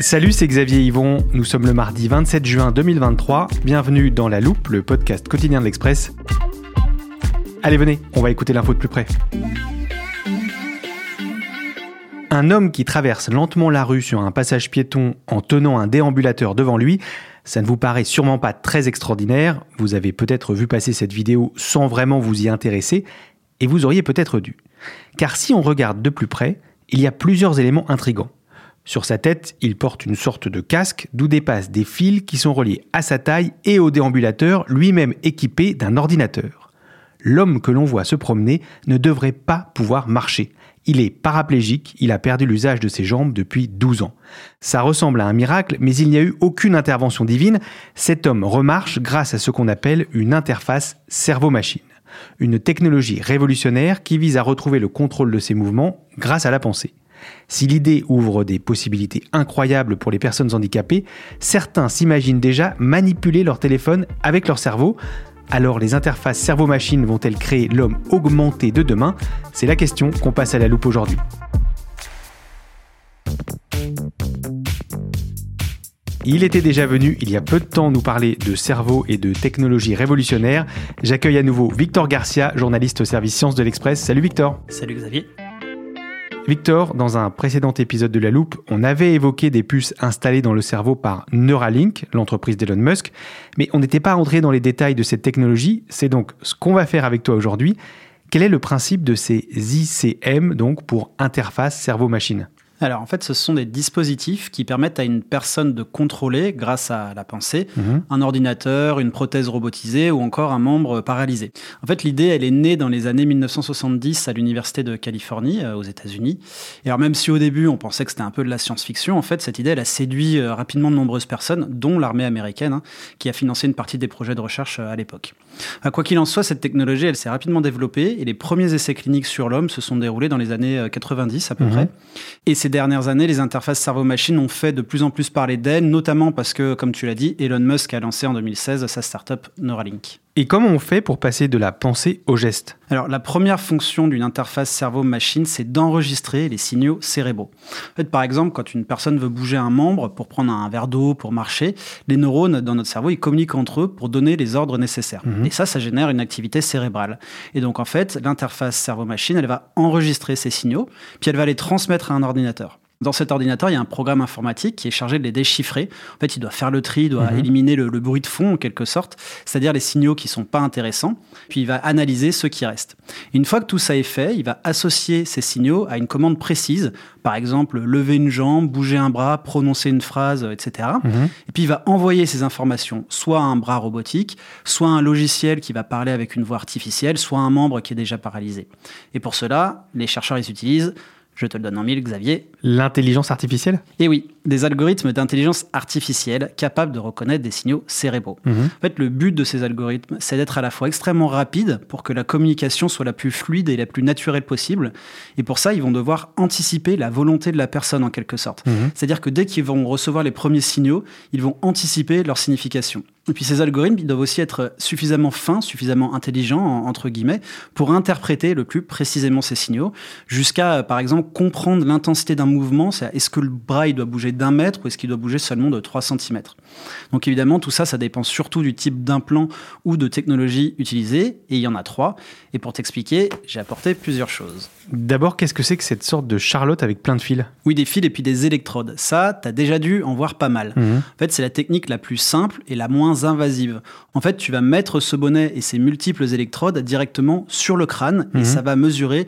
Salut, c'est Xavier Yvon. Nous sommes le mardi 27 juin 2023. Bienvenue dans La Loupe, le podcast quotidien de l'Express. Allez, venez, on va écouter l'info de plus près. Un homme qui traverse lentement la rue sur un passage piéton en tenant un déambulateur devant lui, ça ne vous paraît sûrement pas très extraordinaire, vous avez peut-être vu passer cette vidéo sans vraiment vous y intéresser, et vous auriez peut-être dû. Car si on regarde de plus près, il y a plusieurs éléments intrigants. Sur sa tête, il porte une sorte de casque d'où dépassent des fils qui sont reliés à sa taille et au déambulateur, lui-même équipé d'un ordinateur. L'homme que l'on voit se promener ne devrait pas pouvoir marcher. Il est paraplégique, il a perdu l'usage de ses jambes depuis 12 ans. Ça ressemble à un miracle, mais il n'y a eu aucune intervention divine. Cet homme remarche grâce à ce qu'on appelle une interface cerveau-machine. Une technologie révolutionnaire qui vise à retrouver le contrôle de ses mouvements grâce à la pensée. Si l'idée ouvre des possibilités incroyables pour les personnes handicapées, certains s'imaginent déjà manipuler leur téléphone avec leur cerveau. Alors les interfaces cerveau-machine vont-elles créer l'homme augmenté de demain? C'est la question qu'on passe à la loupe aujourd'hui. Il était déjà venu il y a peu de temps nous parler de cerveau et de technologie révolutionnaire. J'accueille à nouveau Victor Garcia, journaliste au service Sciences de l'Express. Salut Victor. Salut Xavier. Victor, dans un précédent épisode de La Loupe, on avait évoqué des puces installées dans le cerveau par Neuralink, l'entreprise d'Elon Musk, mais on n'était pas entré dans les détails de cette technologie. C'est donc ce qu'on va faire avec toi aujourd'hui. Quel est le principe de ces ICM, donc pour interface cerveau-machine? Alors en fait, ce sont des dispositifs qui permettent à une personne de contrôler, grâce à la pensée, Mhm. un ordinateur, une prothèse robotisée ou encore un membre paralysé. En fait, l'idée, elle est née dans les années 1970 à l'Université de Californie, euh, aux États-Unis. Et alors même si au début, on pensait que c'était un peu de la science-fiction, en fait, cette idée, elle a séduit euh, rapidement de nombreuses personnes, dont l'armée américaine, hein, qui a financé une partie des projets de recherche euh, à l'époque. Quoi qu'il en soit, cette technologie, elle s'est rapidement développée et les premiers essais cliniques sur l'homme se sont déroulés dans les années euh, 90 à peu Mhm. près. Et ces dernières années, les interfaces cerveau-machine ont fait de plus en plus parler d'elles, notamment parce que, comme tu l'as dit, Elon Musk a lancé en 2016 sa startup Neuralink. Et comment on fait pour passer de la pensée au geste? Alors, la première fonction d'une interface cerveau-machine, c'est d'enregistrer les signaux cérébraux. En fait, par exemple, quand une personne veut bouger un membre pour prendre un verre d'eau, pour marcher, les neurones dans notre cerveau, ils communiquent entre eux pour donner les ordres nécessaires. Mhm. Et ça, ça génère une activité cérébrale. Et donc, en fait, l'interface cerveau-machine, elle va enregistrer ces signaux, puis elle va les transmettre à un ordinateur. Dans cet ordinateur, il y a un programme informatique qui est chargé de les déchiffrer. En fait, il doit faire le tri, il doit Mhm. éliminer le, le bruit de fond en quelque sorte, c'est-à-dire les signaux qui sont pas intéressants, puis il va analyser ceux qui restent. Une fois que tout ça est fait, il va associer ces signaux à une commande précise, par exemple lever une jambe, bouger un bras, prononcer une phrase, etc. Et puis il va envoyer ces informations soit à un bras robotique, soit à un logiciel qui va parler avec une voix artificielle, soit à un membre qui est déjà paralysé. Et pour cela, les chercheurs ils utilisent, je te le donne en mille, Xavier, L'intelligence artificielle? Et oui, des algorithmes d'intelligence artificielle capables de reconnaître des signaux cérébraux. Mhm. En fait, le but de ces algorithmes, c'est d'être à la fois extrêmement rapide pour que la communication soit la plus fluide et la plus naturelle possible. Et pour ça, ils vont devoir anticiper la volonté de la personne en quelque sorte. Mhm. C'est-à-dire que dès qu'ils vont recevoir les premiers signaux, ils vont anticiper leur signification. Et puis ces algorithmes, ils doivent aussi être suffisamment fins, suffisamment intelligents, en- entre guillemets, pour interpréter le plus précisément ces signaux, jusqu'à, euh, par exemple, comprendre l'intensité d'un mouvement. C'est est-ce que le bras, il doit bouger d'un mètre ou est-ce qu'il doit bouger seulement de 3 cm Donc évidemment, tout ça, ça dépend surtout du type d'implant ou de technologie utilisée, et il y en a trois. Et pour t'expliquer, j'ai apporté plusieurs choses. D'abord, qu'est-ce que c'est que cette sorte de charlotte avec plein de fils? Oui, des fils et puis des électrodes. Ça, t'as déjà dû en voir pas mal. Mhm. En fait, c'est la technique la plus simple et la moins moins invasive. En fait, tu vas mettre ce bonnet et ses multiples électrodes directement sur le crâne et Mhm. ça va mesurer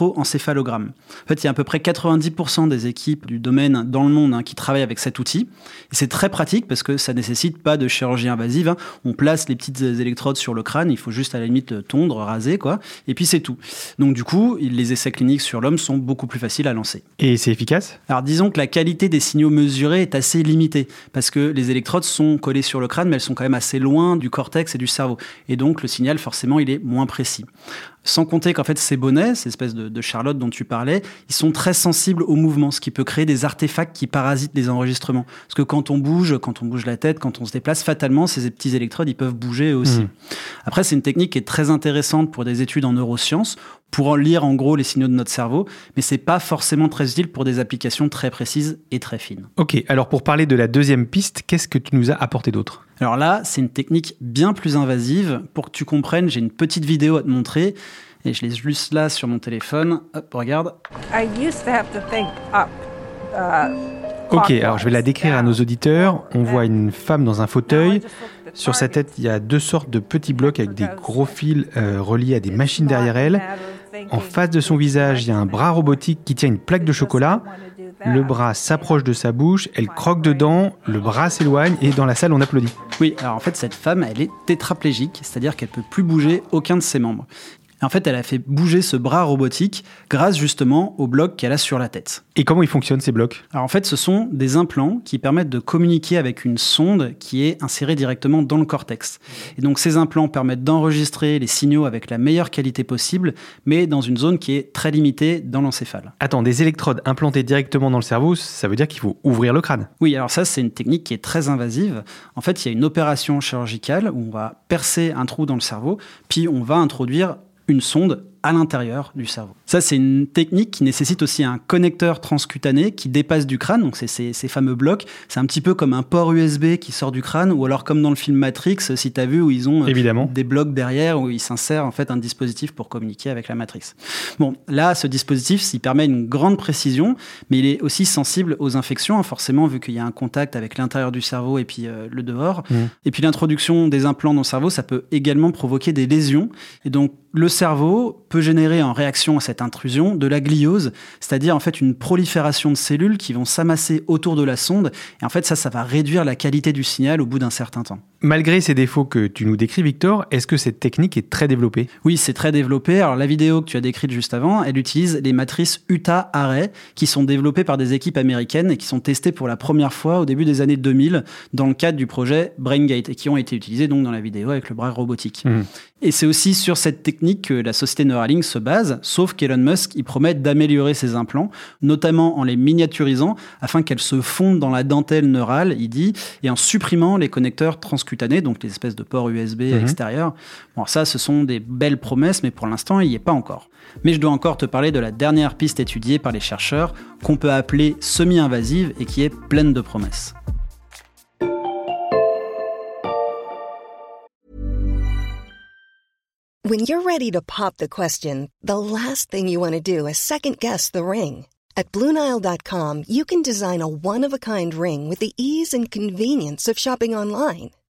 l'électroencéphalogramme. En fait, il y a à peu près 90% des équipes du domaine dans le monde hein, qui travaillent avec cet outil. Et c'est très pratique parce que ça nécessite pas de chirurgie invasive. hein. On place les petites électrodes sur le crâne, il faut juste à la limite tondre, raser, quoi. Et puis c'est tout. Donc du coup, les essais cliniques sur l'homme sont beaucoup plus faciles à lancer. Et c'est efficace? Alors disons que la qualité des signaux mesurés est assez limitée parce que les électrodes sont collées sur le crâne mais elles sont quand même assez loin du cortex et du cerveau et donc le signal forcément il est moins précis. Sans compter qu'en fait ces bonnets, ces espèces de, de Charlotte dont tu parlais, ils sont très sensibles au mouvement, ce qui peut créer des artefacts qui parasitent les enregistrements. Parce que quand on bouge, quand on bouge la tête, quand on se déplace, fatalement ces petits électrodes ils peuvent bouger eux aussi. Mhm. Après c'est une technique qui est très intéressante pour des études en neurosciences, pour en lire en gros les signaux de notre cerveau, mais c'est pas forcément très utile pour des applications très précises et très fines. Ok, alors pour parler de la deuxième piste, qu'est-ce que tu nous as apporté d'autre? Alors là, c'est une technique bien plus invasive. Pour que tu comprennes, j'ai une petite vidéo à te montrer. Et je l'ai juste là sur mon téléphone. Hop, regarde. I used to have to think up. Uh, Ok, alors je vais la décrire à nos auditeurs. On voit une femme dans un fauteuil. Sur sa tête, il y a deux sortes de petits blocs avec des gros fils euh, reliés à des machines derrière elle. En face de son visage, il y a un bras robotique qui tient une plaque de chocolat. Le bras s'approche de sa bouche, elle croque dedans, le bras s'éloigne et dans la salle on applaudit. Oui, alors en fait, cette femme, elle est tétraplégique, c'est-à-dire qu'elle peut plus bouger aucun de ses membres. Et en fait, elle a fait bouger ce bras robotique grâce justement au bloc qu'elle a sur la tête. Et comment ils fonctionnent ces blocs? Alors en fait, ce sont des implants qui permettent de communiquer avec une sonde qui est insérée directement dans le cortex. Et donc ces implants permettent d'enregistrer les signaux avec la meilleure qualité possible, mais dans une zone qui est très limitée dans l'encéphale. Attends, des électrodes implantées directement dans le cerveau, ça veut dire qu'il faut ouvrir le crâne? Oui, alors ça, c'est une technique qui est très invasive. En fait, il y a une opération chirurgicale où on va percer un trou dans le cerveau, puis on va introduire une sonde à l'intérieur du cerveau. Ça, c'est une technique qui nécessite aussi un connecteur transcutané qui dépasse du crâne, donc c'est ces, ces fameux blocs. C'est un petit peu comme un port USB qui sort du crâne, ou alors comme dans le film Matrix, si tu as vu, où ils ont euh, Évidemment. des blocs derrière, où ils s'insèrent en fait un dispositif pour communiquer avec la matrice. Bon, là, ce dispositif, il permet une grande précision, mais il est aussi sensible aux infections, hein, forcément, vu qu'il y a un contact avec l'intérieur du cerveau et puis euh, le dehors. Mhm. Et puis l'introduction des implants dans le cerveau, ça peut également provoquer des lésions. Et donc, le cerveau peut générer en réaction à cette intrusion de la gliose, c'est-à-dire en fait une prolifération de cellules qui vont s'amasser autour de la sonde. Et en fait, ça, ça va réduire la qualité du signal au bout d'un certain temps. Malgré ces défauts que tu nous décris, Victor, est-ce que cette technique est très développée? Oui, c'est très développé. Alors la vidéo que tu as décrite juste avant, elle utilise les matrices Utah-Array qui sont développées par des équipes américaines et qui sont testées pour la première fois au début des années 2000 dans le cadre du projet BrainGate et qui ont été utilisées donc dans la vidéo avec le bras robotique. Mhm. Et c'est aussi sur cette technique que la société Neuralink se base, sauf qu'Elon Musk, il promet d'améliorer ses implants, notamment en les miniaturisant afin qu'elles se fondent dans la dentelle neurale, il dit, et en supprimant les connecteurs transcutanés, donc les espèces de ports USB Mhm. extérieurs. Bon, ça, ce sont des belles promesses, mais pour l'instant, il n'y est pas encore. Mais je dois encore te parler de la dernière piste étudiée par les chercheurs, qu'on peut appeler semi-invasive et qui est pleine de promesses. When you're ready to pop the question, the last thing you want to do is second guess the ring. At Bluenile.com, you can design a one of a kind ring with the ease and convenience of shopping online.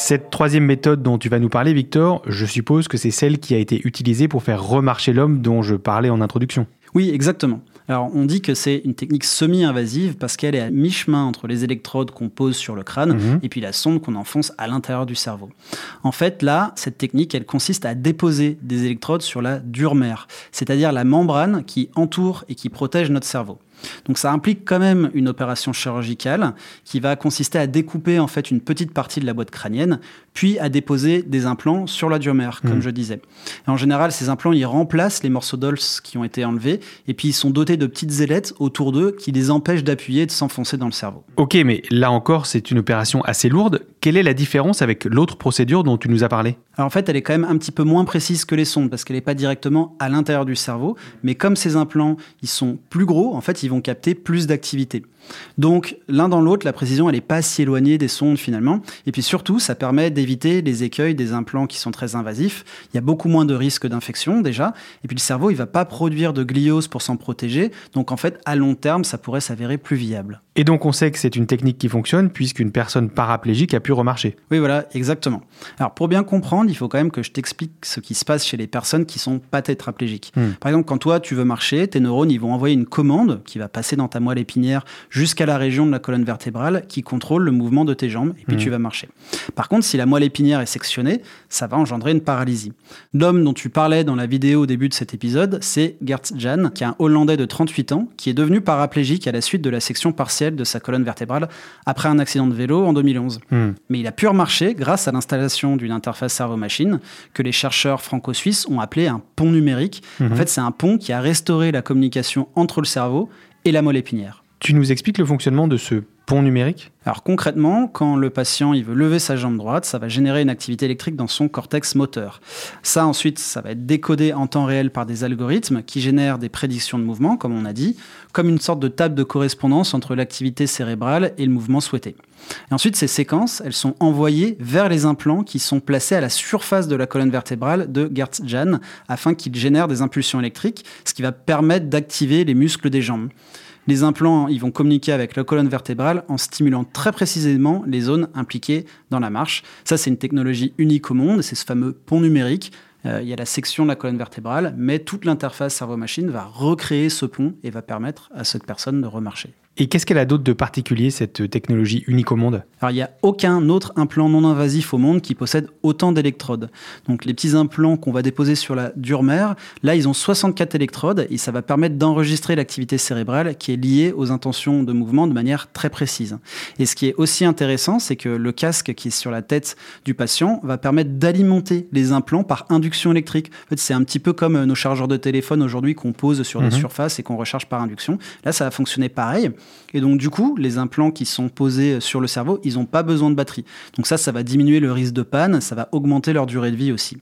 Cette troisième méthode dont tu vas nous parler, Victor, je suppose que c'est celle qui a été utilisée pour faire remarcher l'homme dont je parlais en introduction. Oui, exactement. Alors, on dit que c'est une technique semi-invasive parce qu'elle est à mi-chemin entre les électrodes qu'on pose sur le crâne Mhm. et puis la sonde qu'on enfonce à l'intérieur du cerveau. En fait, là, cette technique, elle consiste à déposer des électrodes sur la dure mère, c'est-à-dire la membrane qui entoure et qui protège notre cerveau. Donc ça implique quand même une opération chirurgicale qui va consister à découper en fait une petite partie de la boîte crânienne, puis à déposer des implants sur la diomère, comme Mm. je disais. Et en général, ces implants, ils remplacent les morceaux d'os qui ont été enlevés, et puis ils sont dotés de petites ailettes autour d'eux qui les empêchent d'appuyer et de s'enfoncer dans le cerveau. Ok, mais là encore, c'est une opération assez lourde. Quelle est la différence avec l'autre procédure dont tu nous as parlé? Alors en fait, elle est quand même un petit peu moins précise que les sondes parce qu'elle n'est pas directement à l'intérieur du cerveau. Mais comme ces implants, ils sont plus gros, en fait, ils vont capter plus d'activité. Donc l'un dans l'autre, la précision, elle n'est pas si éloignée des sondes finalement. Et puis surtout, ça permet d'éviter les écueils des implants qui sont très invasifs. Il y a beaucoup moins de risques d'infection déjà. Et puis le cerveau, il va pas produire de gliose pour s'en protéger. Donc en fait, à long terme, ça pourrait s'avérer plus viable. Et donc on sait que c'est une technique qui fonctionne puisqu'une personne paraplégique a pu remarcher. Oui, voilà, exactement. Alors, pour bien comprendre, il faut quand même que je t'explique ce qui se passe chez les personnes qui sont pas tétraplégiques. Hmm. Par exemple, quand toi, tu veux marcher, tes neurones, ils vont envoyer une commande qui va passer dans ta moelle épinière jusqu'à la région de la colonne vertébrale qui contrôle le mouvement de tes jambes, et puis tu vas marcher. Par contre, si la moelle épinière est sectionnée, ça va engendrer une paralysie. L'homme dont tu parlais dans la vidéo au début de cet épisode, c'est Gert Jan, qui est un Hollandais de 38 ans, qui est devenu paraplégique à la suite de la section partielle de sa colonne vertébrale après un accident de vélo en 2011 Hmm. mais il a pu remarcher grâce à l'installation d'une interface cerveau-machine que les chercheurs franco-suisses ont appelé un pont numérique. En fait, c'est un pont qui a restauré la communication entre le cerveau et la moelle épinière. Tu nous expliques le fonctionnement de ce pont numérique? Alors concrètement, quand le patient il veut lever sa jambe droite, ça va générer une activité électrique dans son cortex moteur. Ça ensuite, ça va être décodé en temps réel par des algorithmes qui génèrent des prédictions de mouvement, comme on a dit, comme une sorte de table de correspondance entre l'activité cérébrale et le mouvement souhaité. Et ensuite, ces séquences, elles sont envoyées vers les implants qui sont placés à la surface de la colonne vertébrale de Gertz-Jan afin qu'ils génèrent des impulsions électriques, ce qui va permettre d'activer les muscles des jambes. Les implants, ils vont communiquer avec la colonne vertébrale en stimulant très précisément les zones impliquées dans la marche. Ça, c'est une technologie unique au monde, c'est ce fameux pont numérique. Euh, il y a la section de la colonne vertébrale, mais toute l'interface cerveau-machine va recréer ce pont et va permettre à cette personne de remarcher. Et qu'est-ce qu'elle a d'autre de particulier, cette technologie unique au monde? Alors, il n'y a aucun autre implant non invasif au monde qui possède autant d'électrodes. Donc, les petits implants qu'on va déposer sur la dure mère, là, ils ont 64 électrodes et ça va permettre d'enregistrer l'activité cérébrale qui est liée aux intentions de mouvement de manière très précise. Et ce qui est aussi intéressant, c'est que le casque qui est sur la tête du patient va permettre d'alimenter les implants par induction électrique. En fait, c'est un petit peu comme euh, nos chargeurs de téléphone aujourd'hui qu'on pose sur des Mhm. surfaces et qu'on recharge par induction. Là, ça va fonctionner pareil. Et donc, du coup, les implants qui sont posés sur le cerveau, ils n'ont pas besoin de batterie. Donc ça, ça va diminuer le risque de panne, ça va augmenter leur durée de vie aussi.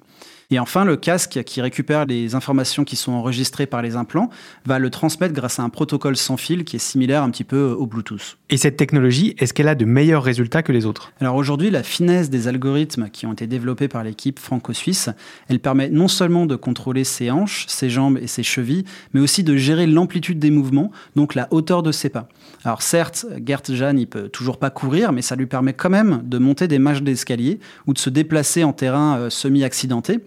Et enfin, le casque qui récupère les informations qui sont enregistrées par les implants va le transmettre grâce à un protocole sans fil qui est similaire un petit peu au Bluetooth. Et cette technologie, est-ce qu'elle a de meilleurs résultats que les autres? Alors aujourd'hui, la finesse des algorithmes qui ont été développés par l'équipe franco-suisse, elle permet non seulement de contrôler ses hanches, ses jambes et ses chevilles, mais aussi de gérer l'amplitude des mouvements, donc la hauteur de ses pas. Alors certes, Gert Jan, il peut toujours pas courir, mais ça lui permet quand même de monter des marches d'escalier ou de se déplacer en terrain euh, semi-accidenté.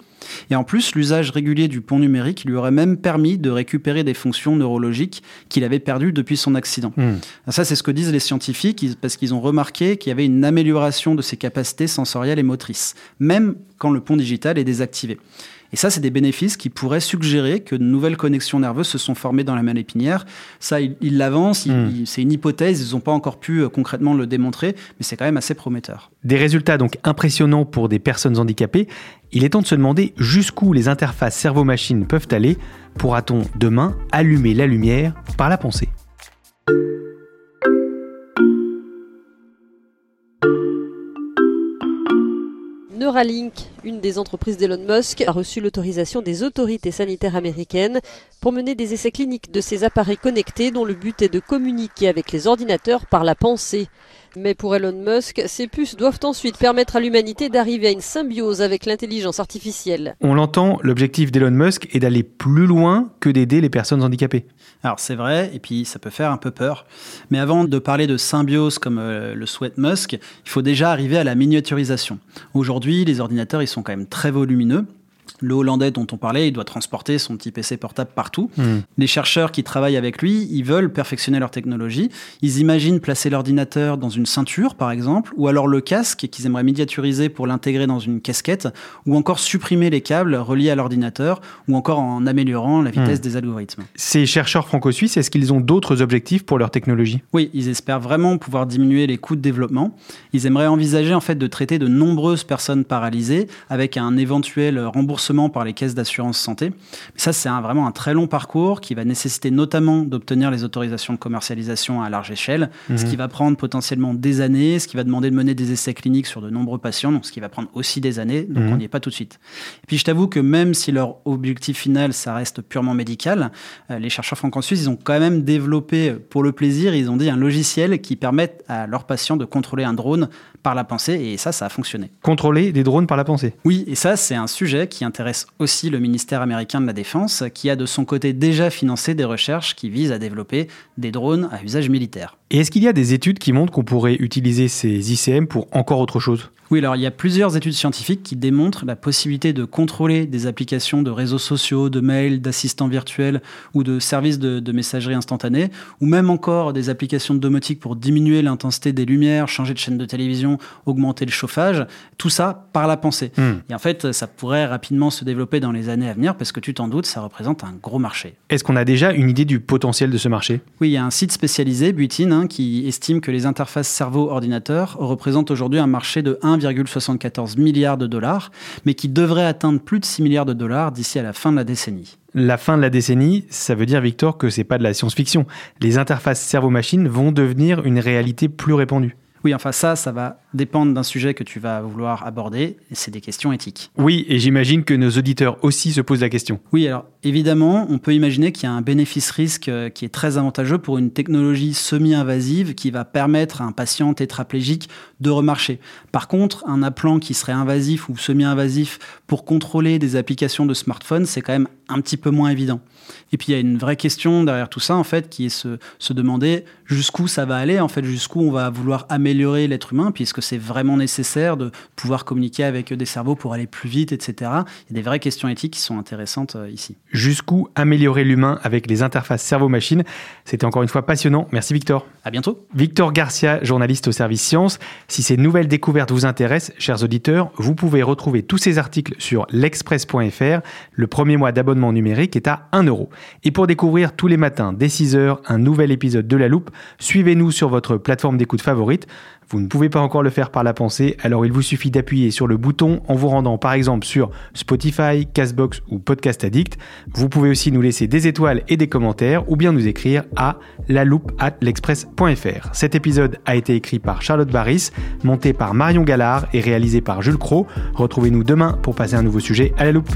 Et en plus, l'usage régulier du pont numérique lui aurait même permis de récupérer des fonctions neurologiques qu'il avait perdues depuis son accident. Hmm. Ça, c'est ce que disent les scientifiques, parce qu'ils ont remarqué qu'il y avait une amélioration de ses capacités sensorielles et motrices, même quand le pont digital est désactivé. Et ça, c'est des bénéfices qui pourraient suggérer que de nouvelles connexions nerveuses se sont formées dans la moelle épinière. Ça, ils l'avancent, Hmm. c'est une hypothèse, ils n'ont pas encore pu euh, concrètement le démontrer, mais c'est quand même assez prometteur. Des résultats donc impressionnants pour des personnes handicapées. Il est temps de se demander jusqu'où les interfaces cerveau-machine peuvent aller. Pourra-t-on demain allumer la lumière par la pensée? Neuralink, une des entreprises d'Elon Musk, a reçu l'autorisation des autorités sanitaires américaines pour mener des essais cliniques de ces appareils connectés dont le but est de communiquer avec les ordinateurs par la pensée. Mais pour Elon Musk, ces puces doivent ensuite permettre à l'humanité d'arriver à une symbiose avec l'intelligence artificielle. On l'entend, l'objectif d'Elon Musk est d'aller plus loin que d'aider les personnes handicapées. Alors c'est vrai, et puis ça peut faire un peu peur. Mais avant de parler de symbiose comme euh, le souhaite Musk, il faut déjà arriver à la miniaturisation. Aujourd'hui, les ordinateurs, ils sont quand même très volumineux. Le Hollandais dont on parlait, il doit transporter son petit PC portable partout. Hmm. Les chercheurs qui travaillent avec lui, ils veulent perfectionner leur technologie. Ils imaginent placer l'ordinateur dans une ceinture, par exemple, ou alors le casque qu'ils aimeraient miniaturiser pour l'intégrer dans une casquette, ou encore supprimer les câbles reliés à l'ordinateur, ou encore en améliorant la vitesse Hmm. des algorithmes. Ces chercheurs franco-suisses, est-ce qu'ils ont d'autres objectifs pour leur technologie? Oui, ils espèrent vraiment pouvoir diminuer les coûts de développement. Ils aimeraient envisager en fait de traiter de nombreuses personnes paralysées avec un éventuel remboursement par les caisses d'assurance santé. Mais ça, c'est vraiment un très long parcours qui va nécessiter notamment d'obtenir les autorisations de commercialisation à large échelle, ce qui va prendre potentiellement des années, ce qui va demander de mener des essais cliniques sur de nombreux patients, donc ce qui va prendre aussi des années, donc Mhm. on n'y est pas tout de suite. Et puis je t'avoue que même si leur objectif final, ça reste purement médical, euh, les chercheurs franco-suisses, ils ont quand même développé, euh, pour le plaisir, ils ont dit un logiciel qui permette à leurs patients de contrôler un drone par la pensée, et ça, ça a fonctionné. Contrôler des drones par la pensée. Oui, et ça, c'est un sujet qui intéresse aussi le ministère américain de la Défense, qui a de son côté déjà financé des recherches qui visent à développer des drones à usage militaire. Et est-ce qu'il y a des études qui montrent qu'on pourrait utiliser ces ICM pour encore autre chose? Oui, alors il y a plusieurs études scientifiques qui démontrent la possibilité de contrôler des applications de réseaux sociaux, de mails, d'assistants virtuels ou de services de, de messagerie instantanée, ou même encore des applications de domotique pour diminuer l'intensité des lumières, changer de chaîne de télévision, augmenter le chauffage, tout ça par la pensée. Hmm. Et en fait, ça pourrait rapidement se développer dans les années à venir parce que tu t'en doutes, ça représente un gros marché. Est-ce qu'on a déjà une idée du potentiel de ce marché? Oui, il y a un site spécialisé, Butin, qui estime que les interfaces cerveau-ordinateur représentent aujourd'hui un marché de 1,74 milliard de dollars, mais qui devrait atteindre plus de 6 milliards de dollars d'ici à la fin de la décennie. La fin de la décennie, ça veut dire, Victor, que c'est pas de la science-fiction. Les interfaces cerveau-machine vont devenir une réalité plus répandue. Oui, enfin ça, ça va dépendre d'un sujet que tu vas vouloir aborder, et c'est des questions éthiques. Oui, et j'imagine que nos auditeurs aussi se posent la question. Oui, alors évidemment, on peut imaginer qu'il y a un bénéfice-risque euh, qui est très avantageux pour une technologie semi-invasive qui va permettre à un patient tétraplégique de remarcher. Par contre, un appelant qui serait invasif ou semi-invasif pour contrôler des applications de smartphone, c'est quand même un petit peu moins évident. Et puis il y a une vraie question derrière tout ça, en fait, qui est se, se demander jusqu'où ça va aller, en fait, jusqu'où on va vouloir améliorer l'être humain, puisque c'est vraiment nécessaire de pouvoir communiquer avec des cerveaux pour aller plus vite, etc. Il y a des vraies questions éthiques qui sont intéressantes euh, ici. Jusqu'où améliorer l'humain avec les interfaces cerveau-machine? C'était encore une fois passionnant. Merci Victor. À bientôt. Victor Garcia, journaliste au service Science. Si ces nouvelles découvertes vous intéressent, chers auditeurs, vous pouvez retrouver tous ces articles sur l'express.fr. Le premier mois d'abonnement numérique est à 1 euro. Et pour découvrir tous les matins dès 6h un nouvel épisode de La Loupe, suivez-nous sur votre plateforme d'écoute favorite. Vous ne pouvez pas encore le faire par la pensée, alors il vous suffit d'appuyer sur le bouton en vous rendant par exemple sur Spotify, Castbox ou Podcast Addict. Vous pouvez aussi nous laisser des étoiles et des commentaires ou bien nous écrire à la loupe at l'express.fr. Cet épisode a été écrit par Charlotte Barris, monté par Marion Gallard et réalisé par Jules Cro. Retrouvez-nous demain pour passer un nouveau sujet à la loupe.